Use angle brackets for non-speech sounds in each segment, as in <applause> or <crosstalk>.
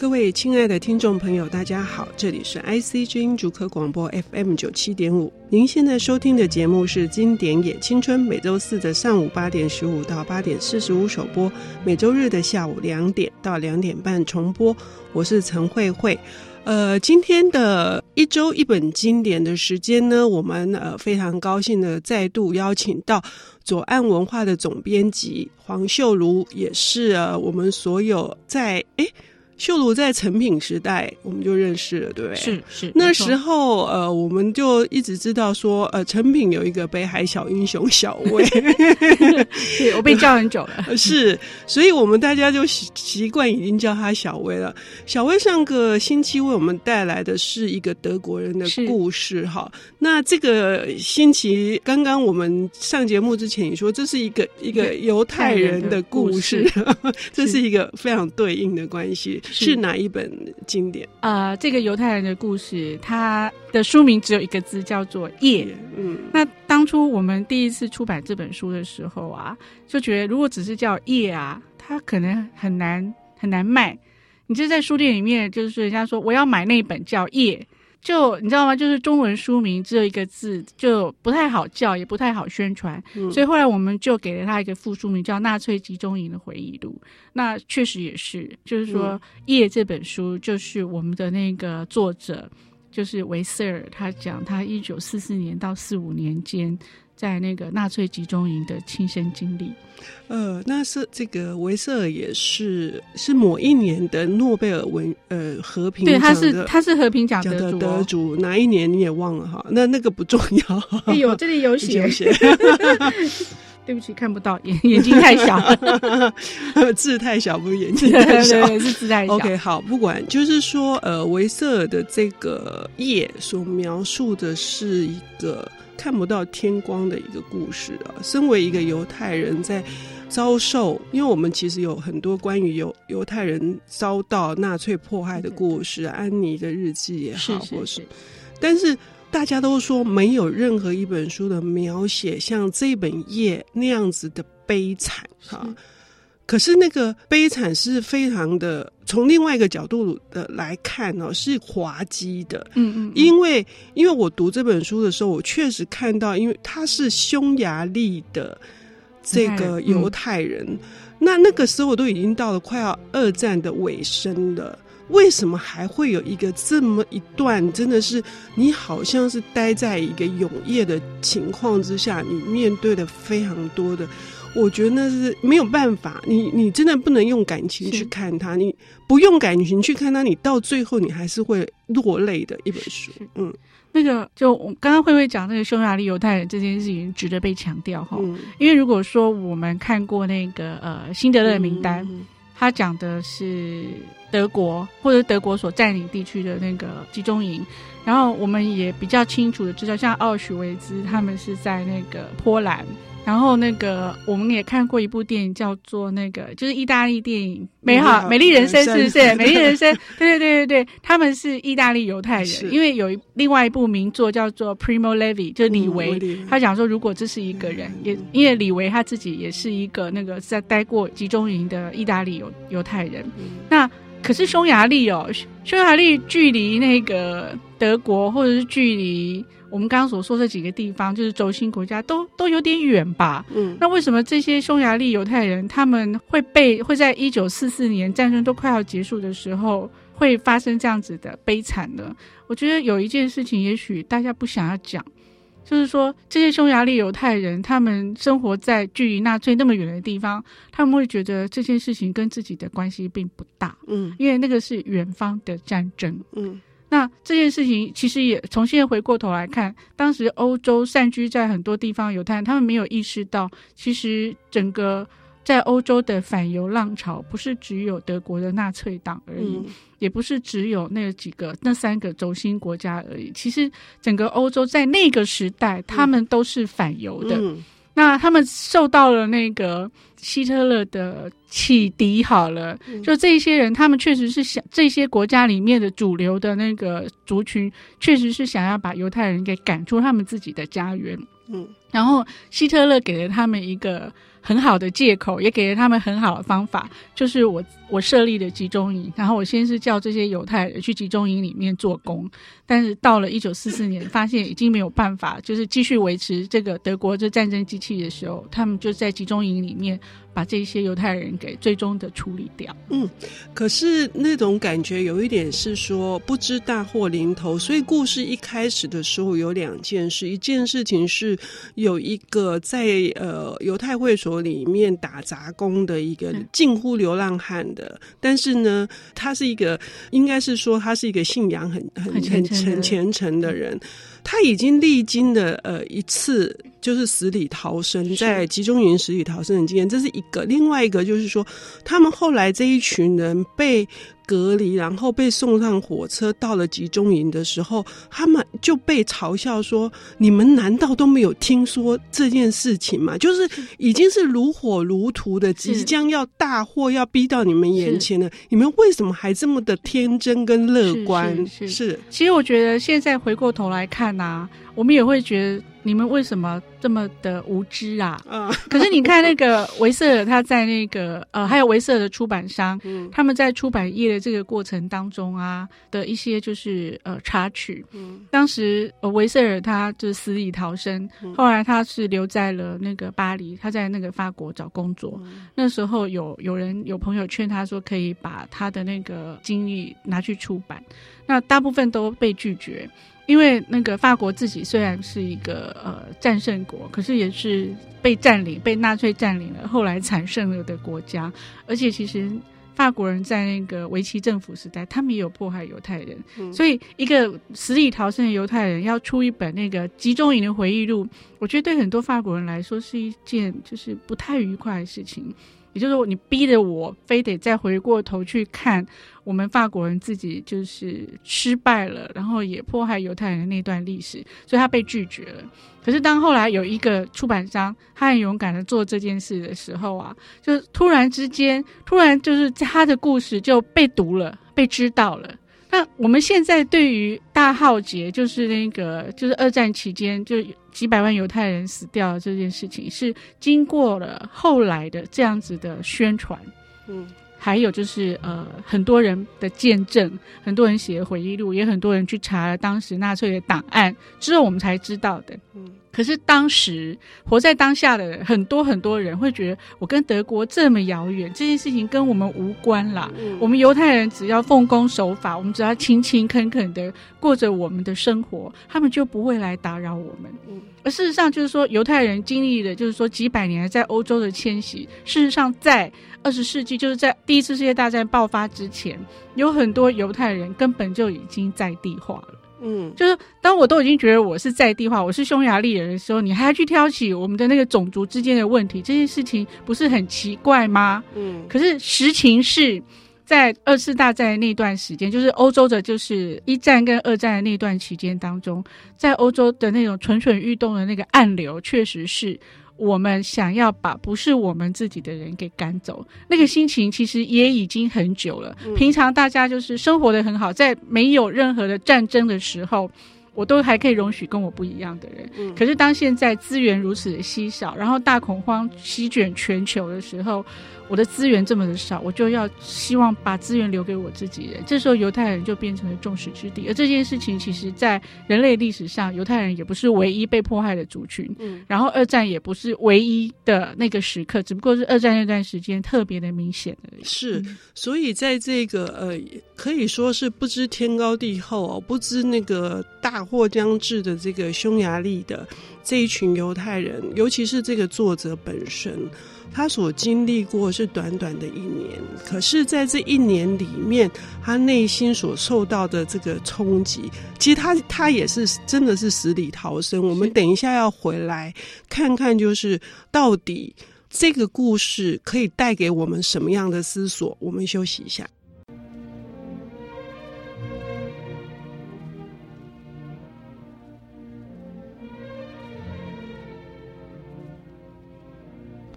各位亲爱的听众朋友，大家好，这里是 IC 之音竹科广播 FM 九七点五。您现在收听的节目是《经典也青春》，每周四的上午八点十五到八点四十五首播，每周日的下午两点到两点半重播。我是陈慧慧。呃，今天的一周一本经典的时间呢，我们呃非常高兴的再度邀请到左岸文化的总编辑黄秀如，也是呃我们所有在诶。秀如在成品时代我们就认识了，对不对？是是。那时候呃，我们就一直知道说，呃，成品有一个北海小英雄小薇，<laughs> 对我被叫很久了。<laughs> 是，所以我们大家就习习惯已经叫他小薇了。小薇上个星期为我们带来的是一个德国人的故事哈。那这个星期刚刚我们上节目之前，你说这是一个一个犹太人的故事，<laughs> 这是一个非常对应的关系。是，哪一本经典？呃，这个犹太人的故事，它的书名只有一个字，叫做“夜”。嗯，那当初我们第一次出版这本书的时候啊，就觉得如果只是叫“夜”啊，它可能很难很难卖。你就在书店里面，就是人家说我要买那本叫“业”。就你知道吗？就是中文书名只有一个字，就不太好叫，也不太好宣传。嗯、所以后来我们就给了他一个副书名，叫《纳粹集中营的回忆录》。那确实也是，就是说，《夜》这本书就是我们的那个作者，就是维瑟尔，他讲他一九四四年到四五年间。在那个纳粹集中营的亲身经历，呃，那是这个维瑟尔也是是某一年的诺贝尔文呃和平奖，对，他是他是和平奖得主，得主哪一年你也忘了哈？那那个不重要。<laughs> 哎呦，这里有写，<laughs> <laughs> 对不起，看不到，眼眼睛太小，字太小，不是眼睛太小，对对对，是字太小。OK，好，不管，就是说，呃，维瑟尔的这个页所描述的是一个。看不到天光的一个故事啊！身为一个犹太人，在遭受，因为我们其实有很多关于犹犹太人遭到纳粹迫害的故事，安妮的日记也好，或是，但是大家都说没有任何一本书的描写像这本夜那样子的悲惨哈。可是那个悲惨是非常的，从另外一个角度的来看呢，是滑稽的。嗯嗯，因为因为我读这本书的时候，我确实看到，因为他是匈牙利的这个犹太人，嗯、那那个时候我都已经到了快要二战的尾声了，为什么还会有一个这么一段？真的是你好像是待在一个永夜的情况之下，你面对的非常多的。我觉得那是没有办法，你你真的不能用感情去看它，你不用感情去看它，你到最后你还是会落泪的一本书。嗯，那个就我刚刚慧慧讲那个匈牙利犹太人这件事情值得被强调哈，因为如果说我们看过那个呃辛德勒的名单，他讲的是德国或者德国所占领地区的那个集中营，然后我们也比较清楚的知道，像奥许维兹他们是在那个波兰。然后那个我们也看过一部电影，叫做那个就是意大利电影《美好美丽人生》，是不是？《美丽人生》<laughs> 对对对对对，他们是意大利犹太人。因为有一另外一部名作叫做 Primo Levi，就是李维，他讲说如果这是一个人，也因为李维他自己也是一个那个在待过集中营的意大利犹犹太人。那可是匈牙利哦，匈牙利距离那个德国或者是距离。我们刚刚所说这几个地方，就是轴心国家，都都有点远吧？嗯，那为什么这些匈牙利犹太人他们会被会在一九四四年战争都快要结束的时候，会发生这样子的悲惨呢？我觉得有一件事情，也许大家不想要讲，就是说这些匈牙利犹太人他们生活在距离纳粹那么远的地方，他们会觉得这件事情跟自己的关系并不大。嗯，因为那个是远方的战争。嗯。那这件事情其实也从现在回过头来看，当时欧洲散居在很多地方犹太人，他们没有意识到，其实整个在欧洲的反犹浪潮不是只有德国的纳粹党而已，嗯、也不是只有那几个那三个轴心国家而已。其实整个欧洲在那个时代，他们都是反犹的。嗯嗯那他们受到了那个希特勒的启迪好了，就这些人，他们确实是想这些国家里面的主流的那个族群，确实是想要把犹太人给赶出他们自己的家园。嗯，然后希特勒给了他们一个很好的借口，也给了他们很好的方法，就是我我设立的集中营，然后我先是叫这些犹太人去集中营里面做工，但是到了一九四四年，发现已经没有办法，就是继续维持这个德国这战争机器的时候，他们就在集中营里面。把这些犹太人给最终的处理掉。嗯，可是那种感觉有一点是说不知大祸临头，所以故事一开始的时候有两件事，一件事情是有一个在呃犹太会所里面打杂工的一个近乎流浪汉的，嗯、但是呢，他是一个应该是说他是一个信仰很很很很虔诚的人。他已经历经了呃一次，就是死里逃生，在集中营死里逃生的经验，这是一个。另外一个就是说，他们后来这一群人被。隔离，然后被送上火车，到了集中营的时候，他们就被嘲笑说：“你们难道都没有听说这件事情吗？就是已经是如火如荼的，即将要大祸要逼到你们眼前了，你们为什么还这么的天真跟乐观？”是，是，是，是，其实我觉得现在回过头来看呐、啊，我们也会觉得你们为什么这么的无知啊？啊！可是你看那个维瑟尔，他在那个呃，还有维瑟尔的出版商，嗯，他们在出版业的。这个过程当中啊的一些就是呃插曲，嗯，当时呃维瑟尔他就死里逃生，嗯，后来他是留在了那个巴黎，他在那个法国找工作。嗯，那时候有有人有朋友劝他说可以把他的那个经历拿去出版，那大部分都被拒绝，因为那个法国自己虽然是一个呃战胜国，可是也是被占领、被纳粹占领了，后来惨胜了的国家，而且其实。法国人在那个维奇政府时代，他们也有迫害犹太人，嗯，所以一个死里逃生的犹太人要出一本那个集中营的回忆录，我觉得对很多法国人来说是一件就是不太愉快的事情。也就是说，你逼着我非得再回过头去看我们法国人自己就是失败了，然后也迫害犹太人的那段历史，所以他被拒绝了。可是当后来有一个出版商，他很勇敢的做这件事的时候啊，就突然之间，突然就是他的故事就被读了，被知道了。那我们现在对于大浩劫，就是那个就是二战期间就几百万犹太人死掉这件事情，是经过了后来的这样子的宣传，嗯，还有就是呃很多人的见证，很多人写的回忆录，也很多人去查了当时纳粹的档案之后，我们才知道的，嗯。可是当时活在当下的很多很多人会觉得，我跟德国这么遥远，这件事情跟我们无关啦。嗯、我们犹太人只要奉公守法，我们只要勤勤恳恳的过着我们的生活，他们就不会来打扰我们。嗯、而事实上，就是说犹太人经历的，就是说几百年在欧洲的迁徙。事实上，在二十世纪，就是在第一次世界大战爆发之前，有很多犹太人根本就已经在地化了。嗯，就是当我都已经觉得我是在地化，我是匈牙利人的时候，你还要去挑起我们的那个种族之间的问题，这件事情不是很奇怪吗？嗯，可是实情是在二次大战的那段时间，就是欧洲的，就是一战跟二战的那段期间当中，在欧洲的那种蠢蠢欲动的那个暗流，确实是。我们想要把不是我们自己的人给赶走，那个心情其实也已经很久了。平常大家就是生活的很好，在没有任何的战争的时候，我都还可以容许跟我不一样的人。可是当现在资源如此的稀少，然后大恐慌席卷全球的时候，我的资源这么的少，我就要希望把资源留给我自己人。这时候犹太人就变成了众矢之的。而这件事情，其实在人类历史上，犹太人也不是唯一被迫害的族群。嗯，然后二战也不是唯一的那个时刻，只不过是二战那段时间特别的明显而已。是，所以在这个呃，可以说是不知天高地厚哦，不知那个大祸将至的这个匈牙利的这一群犹太人，尤其是这个作者本身。他所经历过是短短的一年，可是，在这一年里面，他内心所受到的这个冲击，其实他他也是真的是死里逃生。我们等一下要回来看看，就是到底这个故事可以带给我们什么样的思索。我们休息一下。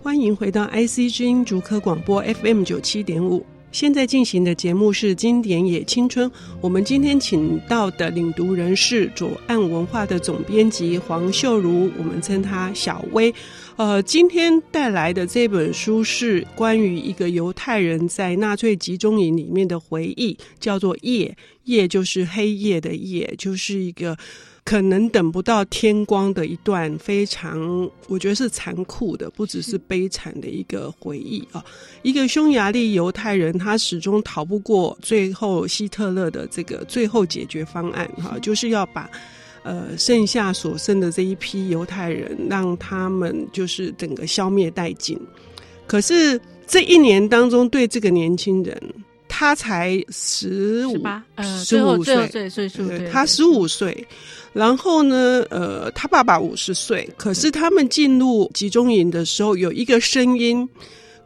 欢迎回到 IC 之音竹科广播 FM 九七点五。现在进行的节目是《经典也青春》，我们今天请到的领读人是左岸文化的总编辑黄秀如，我们称她小薇。呃，今天带来的这本书是关于一个犹太人在纳粹集中营里面的回忆，叫做《夜》，夜就是黑夜的夜，就是一个。可能等不到天光的一段非常，我觉得是残酷的，不只是悲惨的一个回忆啊。一个匈牙利犹太人，他始终逃不过最后希特勒的这个最后解决方案哈，就是要把呃剩下所剩的这一批犹太人，让他们就是整个消灭殆尽。可是这一年当中，对这个年轻人，他才十五，呃，十五岁，岁岁数，他十五岁。然后呢，呃，他爸爸五十岁，可是他们进入集中营的时候，有一个声音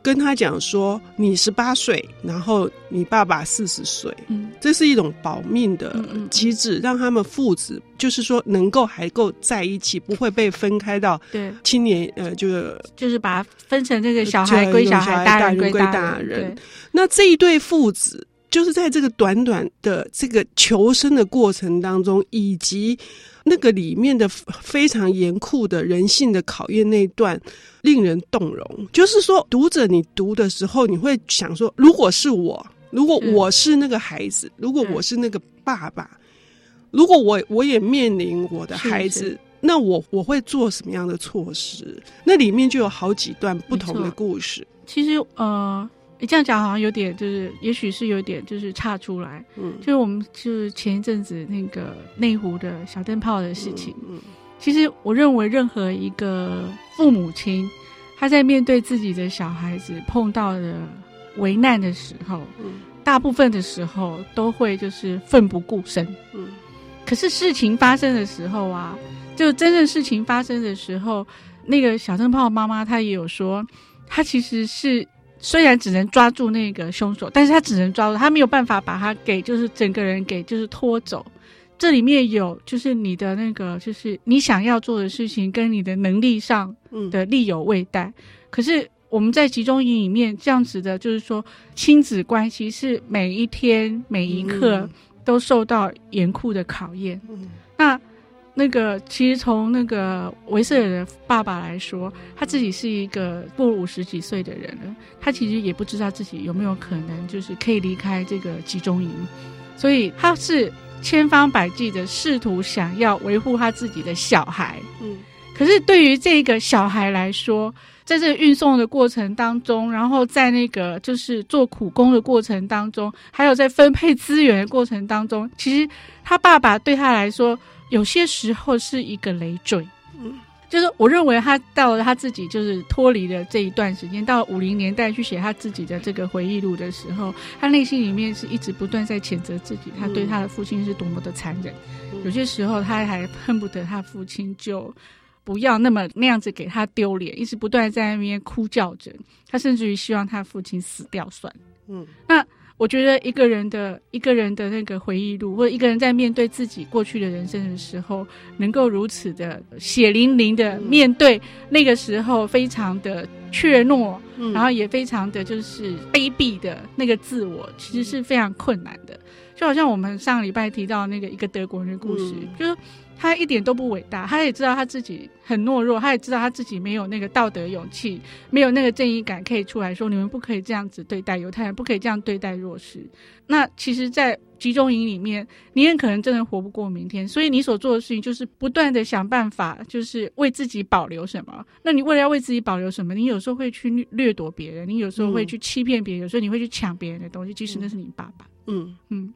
跟他讲说：“你十八岁，然后你爸爸四十岁。”嗯，这是一种保命的机制，让他们父子就是说能够还够在一起，不会被分开到对青年呃，就是就是把它分成这个小孩归小孩，大人归大人。那这一对父子。就是在这个短短的这个求生的过程当中，以及那个里面的非常严酷的人性的考验那一段，令人动容。就是说，读者你读的时候，你会想说，如果是我，如果我是那个孩子，如果我是那个爸爸，如果我我也面临我的孩子，那我我会做什么样的措施？那里面就有好几段不同的故事。其实，呃。你这样讲好像有点，就是也许是有点，就是差出来。嗯，就是我们就是前一阵子那个内湖的小灯泡的事情。嗯，嗯，其实我认为任何一个父母亲，他在面对自己的小孩子碰到的危难的时候，嗯，大部分的时候都会就是奋不顾身。嗯，可是事情发生的时候啊，就真正事情发生的时候，那个小灯泡妈妈她也有说，她其实是。虽然只能抓住那个凶手，但是他只能抓住，他没有办法把他给，就是整个人给，就是拖走。这里面有，就是你的那个，就是你想要做的事情，跟你的能力上的力有未逮。嗯、可是我们在集中营里面这样子的，就是说亲子关系是每一天每一刻都受到严酷的考验。嗯、那。那个其实从那个维瑟尔的爸爸来说，他自己是一个过五十几岁的人了，他其实也不知道自己有没有可能就是可以离开这个集中营，所以他是千方百计的试图想要维护他自己的小孩。嗯，可是对于这个小孩来说，在这个运送的过程当中，然后在那个就是做苦工的过程当中，还有在分配资源的过程当中，其实他爸爸对他来说。有些时候是一个累赘，嗯，就是我认为他到了他自己就是脱离了这一段时间，到五零年代去写他自己的这个回忆录的时候，他内心里面是一直不断在谴责自己，他对他的父亲是多么的残忍。有些时候他还恨不得他父亲就不要那么那样子给他丢脸，一直不断在那边哭叫着，他甚至于希望他父亲死掉算。嗯，那。我觉得一个人的一个人的那个回忆录，或者一个人在面对自己过去的人生的时候，能够如此的血淋淋的面对那个时候非常的怯懦，嗯、然后也非常的就是卑鄙的那个自我，其实是非常困难的。就好像我们上礼拜提到那个一个德国人的故事，嗯、就是。他一点都不伟大，他也知道他自己很懦弱，他也知道他自己没有那个道德勇气，没有那个正义感，可以出来说你们不可以这样子对待犹太人，不可以这样对待弱势。那其实，在集中营里面，你也可能真的活不过明天，所以你所做的事情就是不断的想办法，就是为自己保留什么。那你为了要为自己保留什么，你有时候会去掠夺别人，你有时候会去欺骗别人，有时候你会去抢别人的东西，即使那是你爸爸。嗯嗯，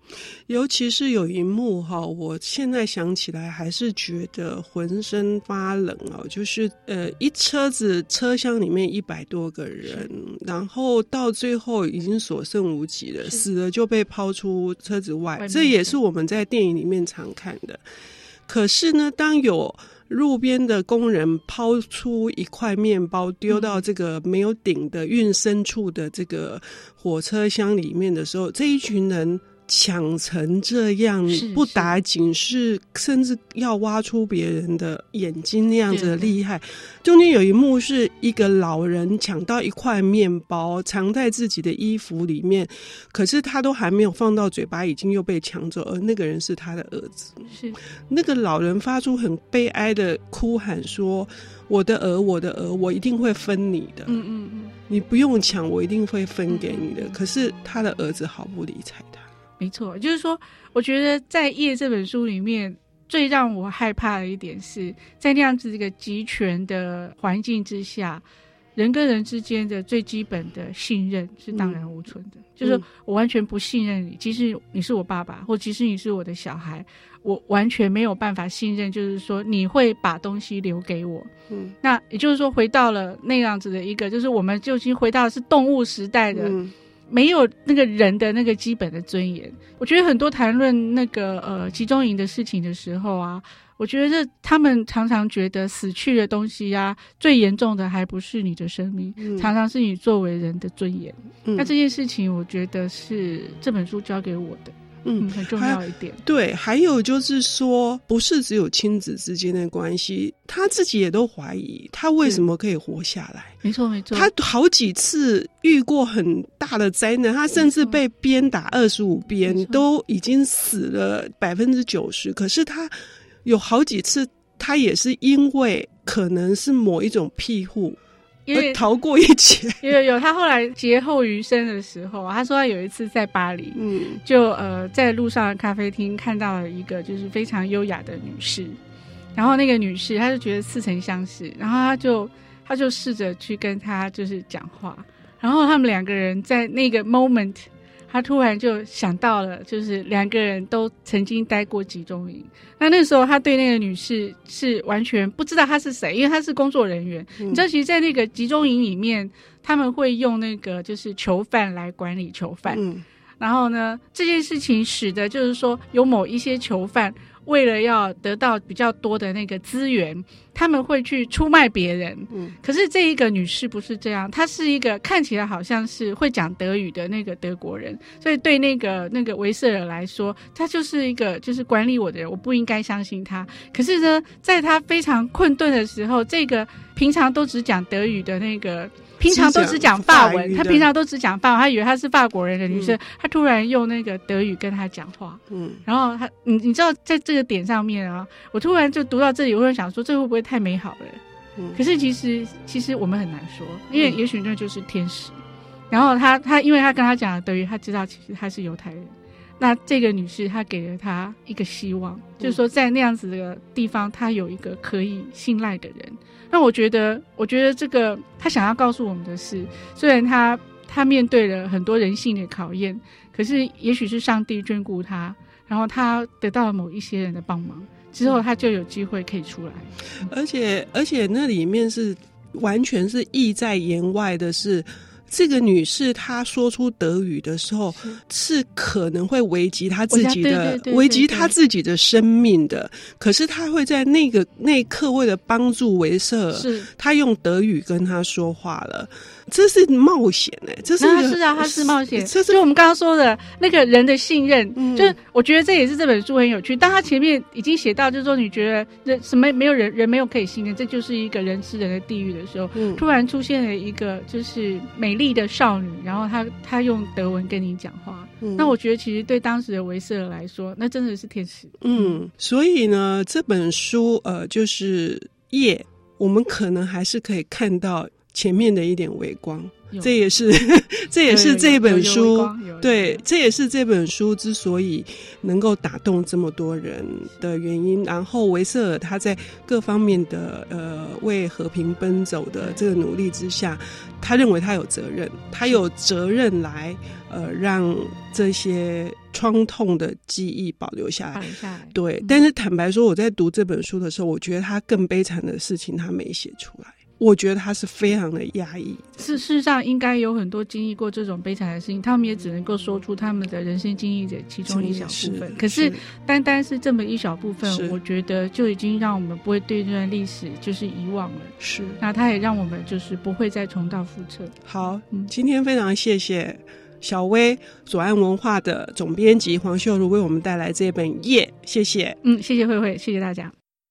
尤其是有一幕哈，我现在想起来还是觉得浑身发冷哦。就是呃，一车子车厢里面一百多个人，然后到最后已经所剩无几了，死了就被抛出车子外。外这也是我们在电影里面常看的。可是呢，当有路边的工人抛出一块面包，丢到这个没有顶的运牲处的这个火车厢里面的时候，这一群人抢成这样，不打紧，是甚至要挖出别人的眼睛那样子的厉害。中间有一幕是一个老人抢到一块面包，藏在自己的衣服里面，可是他都还没有放到嘴巴，已经又被抢走，而那个人是他的儿子。是那个老人发出很悲哀的哭喊说：“我的儿，我的儿，我一定会分你的。嗯嗯嗯，你不用抢，我一定会分给你的。”可是他的儿子毫不理睬他。没错，就是说，我觉得在《夜》这本书里面，最让我害怕的一点是在那样子一个集权的环境之下，人跟人之间的最基本的信任是荡然无存的。嗯、就是我完全不信任你，即使你是我爸爸，或即使你是我的小孩，我完全没有办法信任。就是说，你会把东西留给我。嗯，那也就是说，回到了那样子的一个，就是我们就已经回到的是动物时代的。嗯没有那个人的那个基本的尊严，我觉得很多谈论那个呃集中营的事情的时候啊，我觉得他们常常觉得死去的东西呀、啊，最严重的还不是你的生命，嗯、常常是你作为人的尊严。嗯、那这件事情，我觉得是这本书教给我的。嗯，很重要一点。对，还有就是说，不是只有亲子之间的关系，他自己也都怀疑他为什么可以活下来。没错，没错。他好几次遇过很大的灾难，他甚至被鞭打二十五鞭，都已经死了百分之九十。可是他有好几次，他也是因为可能是某一种庇护。因为逃过一劫，有有他后来劫后余生的时候，他说他有一次在巴黎，嗯，就呃在路上的咖啡厅看到了一个就是非常优雅的女士，然后那个女士他就觉得似曾相识，然后他就他就试着去跟她就是讲话，然后他们两个人在那个 moment。他突然就想到了，就是两个人都曾经待过集中营。那那时候他对那个女士是完全不知道她是谁，因为她是工作人员。嗯、你知道，其实，在那个集中营里面，他们会用那个就是囚犯来管理囚犯。嗯、然后呢，这件事情使得就是说，有某一些囚犯。为了要得到比较多的那个资源，他们会去出卖别人。嗯，可是这一个女士不是这样，她是一个看起来好像是会讲德语的那个德国人，所以对那个那个维瑟尔来说，她就是一个就是管理我的人，我不应该相信她。可是呢，在她非常困顿的时候，这个平常都只讲德语的那个。平常都只讲法文，他平常都只讲法文，他以为他是法国人的女生，他、嗯、突然用那个德语跟他讲话，嗯，然后他，你你知道，在这个点上面啊，我突然就读到这里，我会想说，这会不会太美好了？嗯，可是其实其实我们很难说，因为也许那就是天使。嗯、然后他他，因为他跟他讲了德语，他知道其实他是犹太人。那这个女士她给了他一个希望，嗯、就是说在那样子的地方，他有一个可以信赖的人。那我觉得，我觉得这个他想要告诉我们的是，虽然他他面对了很多人性的考验，可是也许是上帝眷顾他，然后他得到了某一些人的帮忙之后，他就有机会可以出来。而且，而且那里面是完全是意在言外的是。这个女士她说出德语的时候，是，是可能会危及她自己的，危及她自己的生命的。可是她会在那个那一刻，为了帮助维瑟尔，她用德语跟他说话了。这是冒险哎、欸，这是是啊，他是冒险。这是就我们刚刚说的那个人的信任，嗯、就是我觉得这也是这本书很有趣。当他前面已经写到，就是说你觉得人什么没有人，人没有可以信任，这就是一个人吃人的地狱的时候，嗯、突然出现了一个就是美丽的少女，然后她她用德文跟你讲话，嗯、那我觉得其实对当时的维瑟尔来说，那真的是天使。嗯，所以呢，这本书呃，就是夜，我们可能还是可以看到。前面的一点微光，这也是 <laughs> 这也是这本书对，这也是这本书之所以能够打动这么多人的原因。然后维瑟尔他在各方面的呃为和平奔走的这个努力之下，他认为他有责任，他有责任来呃让这些创痛的记忆保留下来。下来对，嗯、但是坦白说，我在读这本书的时候，我觉得他更悲惨的事情他没写出来。我觉得他是非常的压抑。事实上，应该有很多经历过这种悲惨的事情，他们也只能够说出他们的人生经历的其中一小部分。是可是，单单是这么一小部分，我觉得就已经让我们不会对这段历史就是遗忘了。是，那他也让我们就是不会再重蹈覆辙。好，嗯，今天非常谢谢小薇左岸文化的总编辑黄秀如为我们带来这本《夜》，谢谢。嗯，谢谢慧慧，谢谢大家。